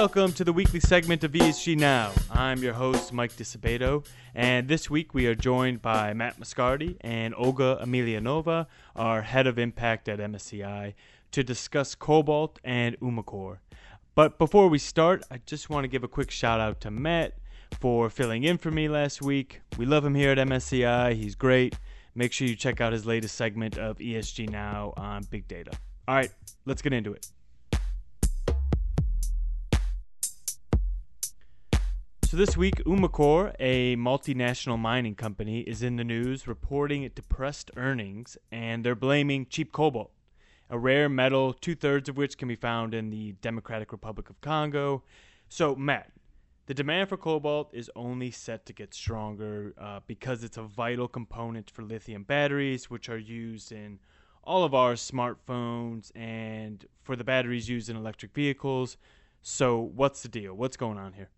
welcome to the weekly segment of ESG Now. I'm your host, Mike Disabato, and this week we are joined by Matt Moscardi and Olga Emelianova, our head of impact at MSCI, to discuss cobalt and Umicore. But before we start, I just want to give a quick shout out to Matt for filling in for me last week. We love him here at MSCI, he's great. Make sure you check out his latest segment of ESG Now on Big Data. All right, let's get into it. So this week, Umicore, a multinational mining company, is in the news reporting depressed earnings, and they're blaming cheap cobalt, a rare metal, two thirds of which can be found in the Democratic Republic of Congo. So, Matt, the demand for cobalt is only set to get stronger uh, because it's a vital component for lithium batteries, which are used in all of our smartphones and for the batteries used in electric vehicles. So, what's the deal? What's going on here?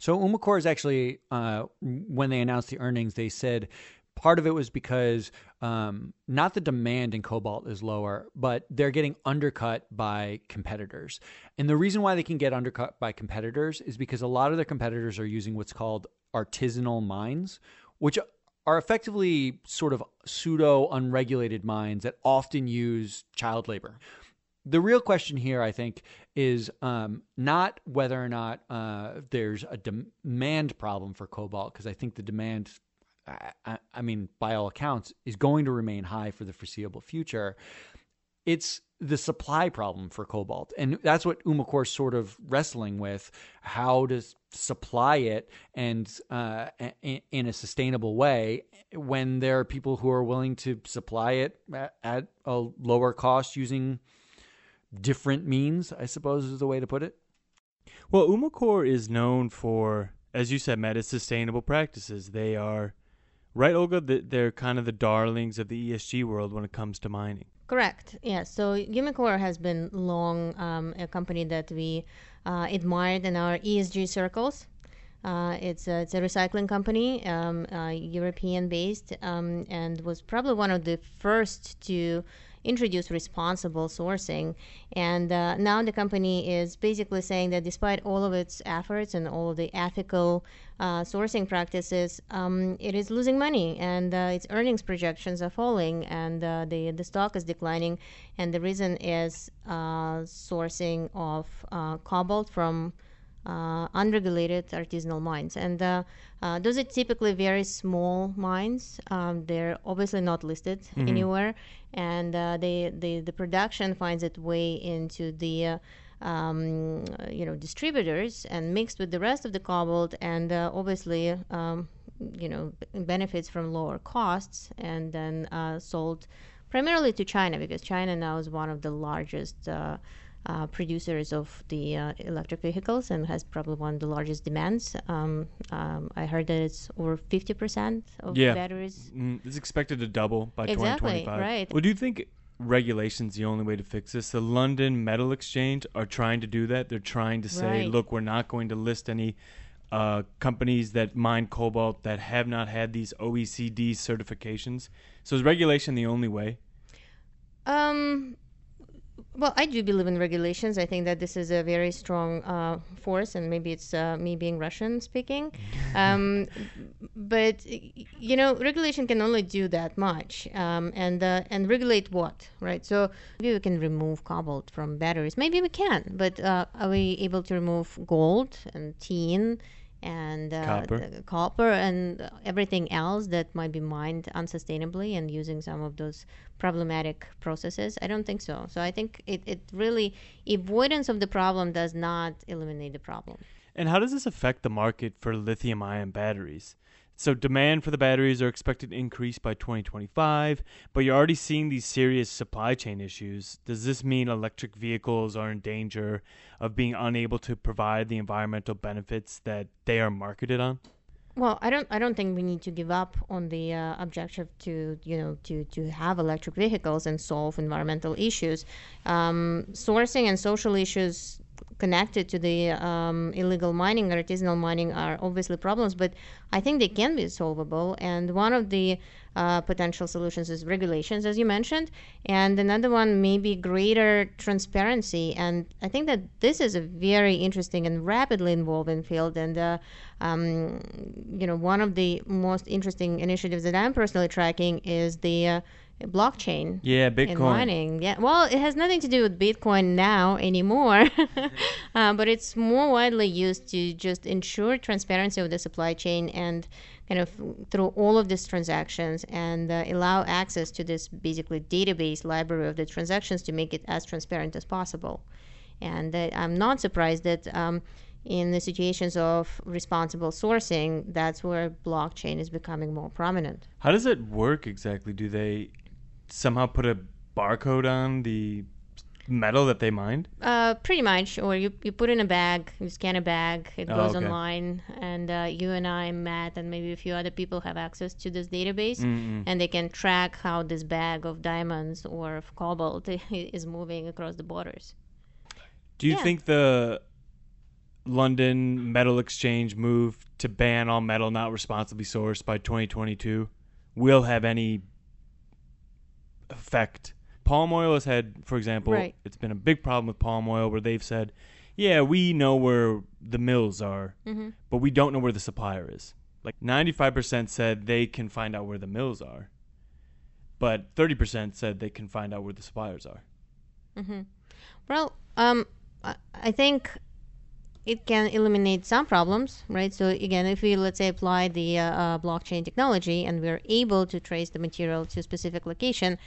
So Umicore is actually uh, when they announced the earnings, they said part of it was because um, not the demand in cobalt is lower, but they're getting undercut by competitors. And the reason why they can get undercut by competitors is because a lot of their competitors are using what's called artisanal mines, which are effectively sort of pseudo unregulated mines that often use child labor the real question here, I think, is um, not whether or not uh, there's a demand problem for cobalt, because I think the demand, I, I, mean, by all accounts, is going to remain high for the foreseeable future. It's the supply problem for cobalt. And that's what Umicore is sort of wrestling with how to supply it and uh, in a sustainable way when there are people who are willing to supply it at a lower cost using different means, I suppose is the way to put it. Well, Umicore is known for, as you said, Matt, its sustainable practices. They are, right, Olga? They're kind of the darlings of the ESG world when it comes to mining. Correct. Yeah. So Umicore has been long um, a company that we uh, admired in our ESG circles. Uh, it's a, it's a recycling company, um, uh, European based, um, and was probably one of the first to introduce responsible sourcing. And uh, now the company is basically saying that despite all of its efforts and all of the ethical uh, sourcing practices, um, it is losing money and uh, its earnings projections are falling and uh, the, the stock is declining. And the reason is uh, sourcing of uh, cobalt from uh, unregulated artisanal mines. And uh, uh, those are typically very small mines. Um, they're obviously not listed mm-hmm. anywhere, and uh, they, they, the production finds its way into the uh, um, you know distributors and mixed with the rest of the cobalt, and uh, obviously um, you know benefits from lower costs, and then sold primarily to China because China now is one of the largest uh, producers of the uh, electric vehicles and has probably one of the largest demands. Um, um, I heard that it's over 50% of yeah. batteries. Mm, it's expected to double by exactly, 2025. Right. Well, do you think regulation's the only way to fix this? The London Metal Exchange are trying to do that. They're trying to say, right. look, we're not going to list any uh, companies that mine cobalt that have not had these OECD certifications. So is regulation the only way? Um, well, I do believe in regulations. I think that this is a very strong uh, force, and maybe it's uh, me being Russian speaking. Um, but you know, regulation can only do that much, um, and uh, and regulate what, right? So maybe we can remove cobalt from batteries. Maybe we can, but uh, are we able to remove gold and tin? And uh, copper. copper and everything else that might be mined unsustainably and using some of those problematic processes? I don't think so. So I think it, it really, avoidance of the problem does not eliminate the problem. And how does this affect the market for lithium ion batteries? So demand for the batteries are expected to increase by 2025, but you're already seeing these serious supply chain issues. Does this mean electric vehicles are in danger of being unable to provide the environmental benefits that they are marketed on? Well, I don't. I don't think we need to give up on the uh, objective to you know to to have electric vehicles and solve environmental issues. Um, sourcing and social issues connected to the um, illegal mining, artisanal mining, are obviously problems, but I think they can be solvable. And one of the uh, potential solutions is regulations, as you mentioned, and another one may be greater transparency. And I think that this is a very interesting and rapidly evolving field. And uh, um, you know, one of the most interesting initiatives that I'm personally tracking is the uh, blockchain. Yeah, Bitcoin. In mining. Yeah. Well, it has nothing to do with Bitcoin now anymore, uh, but it's more widely used to just ensure transparency of the supply chain and kind of through all of these transactions and uh, allow access to this basically database library of the transactions to make it as transparent as possible. And uh, I'm not surprised that. Um, in the situations of responsible sourcing, that's where blockchain is becoming more prominent. How does it work exactly? Do they somehow put a barcode on the metal that they mined? Uh, pretty much. Or you, you put in a bag, you scan a bag, it Oh, goes okay. online, and uh, you and I, Matt, and maybe a few other people have access to this database, Mm-mm. and they can track how this bag of diamonds or of cobalt is moving across the borders. Do you Yeah. think the London Metal Exchange move to ban all metal not responsibly sourced by 2022 will have any effect? Palm oil has had, for example, Right. it's been a big problem with palm oil where they've said, yeah, we know where the mills are, Mhm. but we don't know where the supplier is. Like 95% said they can find out where the mills are, but 30% said they can find out where the suppliers are. Well, um, I- I think it can eliminate some problems, right? So again, if we let's say apply the uh, uh, blockchain technology and we're able to trace the material to a specific location,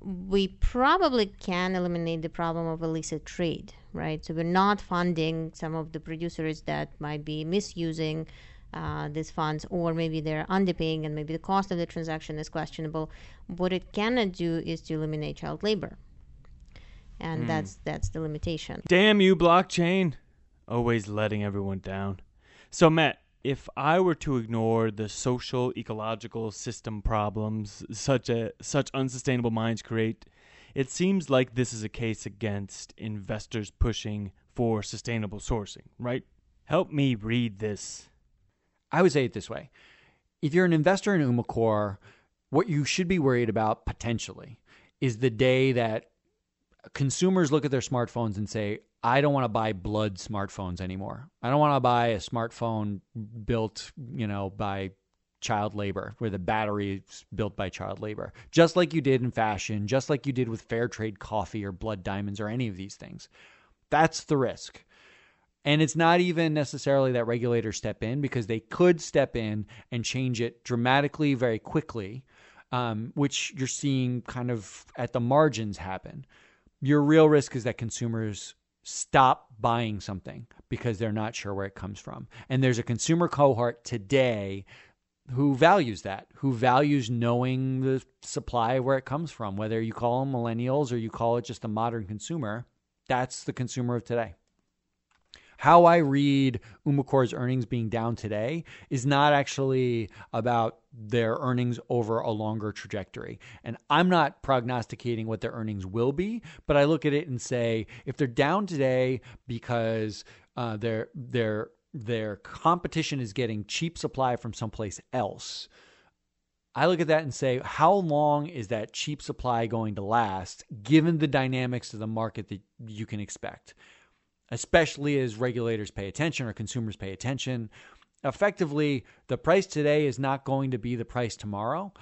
we probably can eliminate the problem of illicit trade, right? So we're not funding some of the producers that might be misusing. Uh, these funds, or maybe they're underpaying, and maybe the cost of the transaction is questionable. What it cannot do is to eliminate child labor, and that's that's the limitation. Damn you, blockchain. Always letting everyone down. So, Matt, if I were to ignore the social, ecological system problems such a such unsustainable mines create, it seems like this is a case against investors pushing for sustainable sourcing, right? Help me read this. I would say it this way. If you're an investor in Umicore, what you should be worried about potentially is the day that consumers look at their smartphones and say, I don't want to buy blood smartphones anymore. I don't want to buy a smartphone built, you know, by child labor, where the battery is built by child labor. Just like you did in fashion, just like you did with fair trade coffee or blood diamonds or any of these things. That's the risk. And it's not even necessarily that regulators step in because they could step in and change it dramatically very quickly, um, which you're seeing kind of at the margins happen. Your real risk is that consumers stop buying something because they're not sure where it comes from. And there's a consumer cohort today who values that, who values knowing the supply where it comes from, whether you call them millennials or you call it just a modern consumer. That's the consumer of today how I read Umicore's earnings being down today is not actually about their earnings over a longer trajectory. And I'm not prognosticating what their earnings will be, but I look at it and say if they're down today because uh, their their their competition is getting cheap supply from someplace else. I look at that and say, how long is that cheap supply going to last given the dynamics of the market that you can expect? Especially as regulators pay attention or consumers pay attention. Effectively, the price today is not going to be the price tomorrow.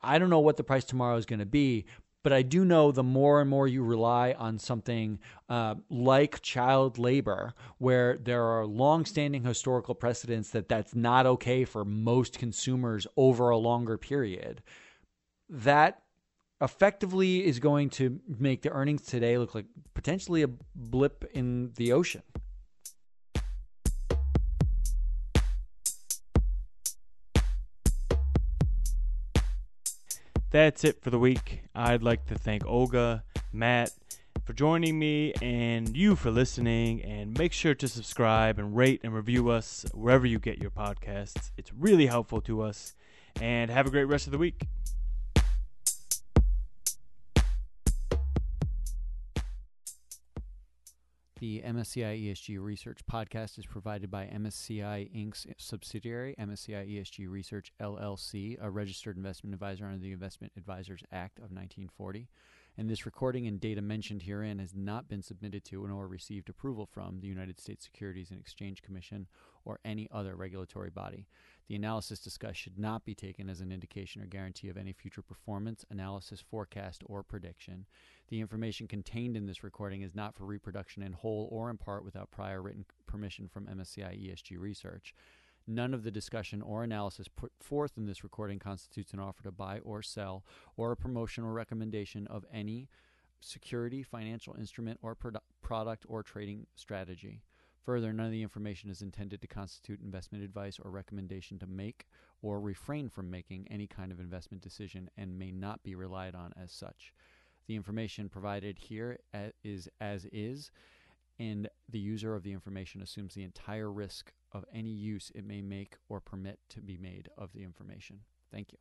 I don't know what the price tomorrow is going to be, but I do know the more and more you rely on something uh, like child labor, where there are long-standing historical precedents that that's not okay for most consumers over a longer period, that effectively is going to make the earnings today look like potentially a blip in the ocean. That's it for the week. I'd like to thank Olga, Matt for joining me, and you for listening. And make sure to subscribe and rate and review us wherever you get your podcasts. It's really helpful to us. And have a great rest of the week. The MSCI ESG Research podcast is provided by MSCI Inc.'s subsidiary, MSCI ESG Research LLC, a registered investment advisor under the Investment Advisors Act of 1940. And this recording and data mentioned herein has not been submitted to nor received approval from the United States Securities and Exchange Commission or any other regulatory body. The analysis discussed should not be taken as an indication or guarantee of any future performance, analysis, forecast, or prediction. The information contained in this recording is not for reproduction in whole or in part without prior written permission from MSCI ESG Research. None of the discussion or analysis put forth in this recording constitutes an offer to buy or sell or a promotion or recommendation of any security, financial instrument, or produ- product or trading strategy. Further, none of the information is intended to constitute investment advice or recommendation to make or refrain from making any kind of investment decision and may not be relied on as such. The information provided here is as is, and the user of the information assumes the entire risk of any use it may make or permit to be made of the information. Thank you.